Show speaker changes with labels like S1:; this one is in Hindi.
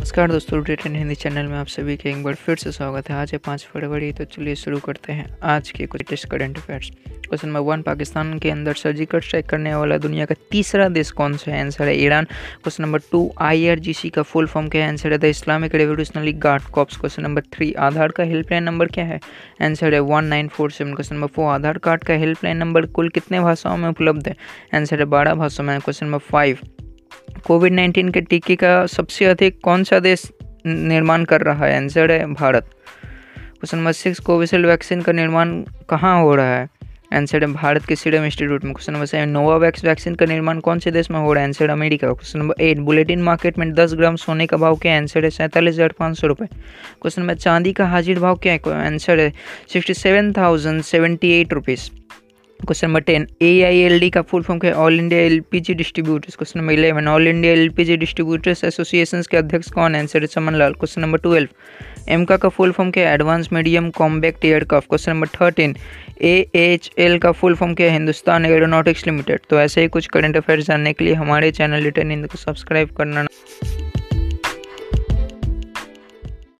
S1: नमस्कार दोस्तों रिटर्न हिंदी चैनल में आप सभी का एक बार फिर से स्वागत है। आज है पाँच फरवरी तो चलिए शुरू करते हैं आज के कुछ latest current affairs question number one Pakistan के अंदर सर्जिकल स्ट्राइक करने वाला दुनिया का तीसरा देश कौन सा है? आंसर है Iran. Question number two IRGC का फुल फॉर्म क्या है? आंसर है the Islamic revolutionary guard corps question number three Aadhaar का हेल्पलाइन नंबर क्या है? आंसर है one nine four seven question number four Aadhaar card का हेल्पलाइन नंबर कुल कितने भाषाओं में उपलब्ध है? आंसर है बारह भाषाओं में। Question number five COVID nineteen के टीके का सबसे अधिक कौन सा देश निर्माण कर रहा है? आंसर है Bharat. Question number six Covishield vaccine का निर्माण कहाँ हो रहा है? आंसर है भारत के सीरम इंस्टीट्यूट में। Question number seven Novavax vaccine का निर्माण कौन से देश में हो रहा है? Answer America question number eight bullion market में दस ग्राम सोने का भाव क्या है? आंसर है सैंतालीस हज़ार पाँच सौ रुपये क्वेश्चन नंबर चांदी का हाजिर भाव क्या है? आंसर है sixty seven thousand seventy eight rupees question number ten A I L D का फुल फॉर्म क्या है? All India L P G distributors question number eleven all India L P G distributors association के अध्यक्ष कौन है? Answer Saman Lal question number twelve AMCA का फुल फॉर्म क्या है? Advance medium combat aircraft question number thirteen A H L का फुल फॉर्म क्या है? हिंदुस्तान एरोनॉटिक्स लिमिटेड तो ऐसे ही कुछ करंट अफेयर्स जानने के लिए हमारे चैनल रिटर्न हिंद को सब्सक्राइब करना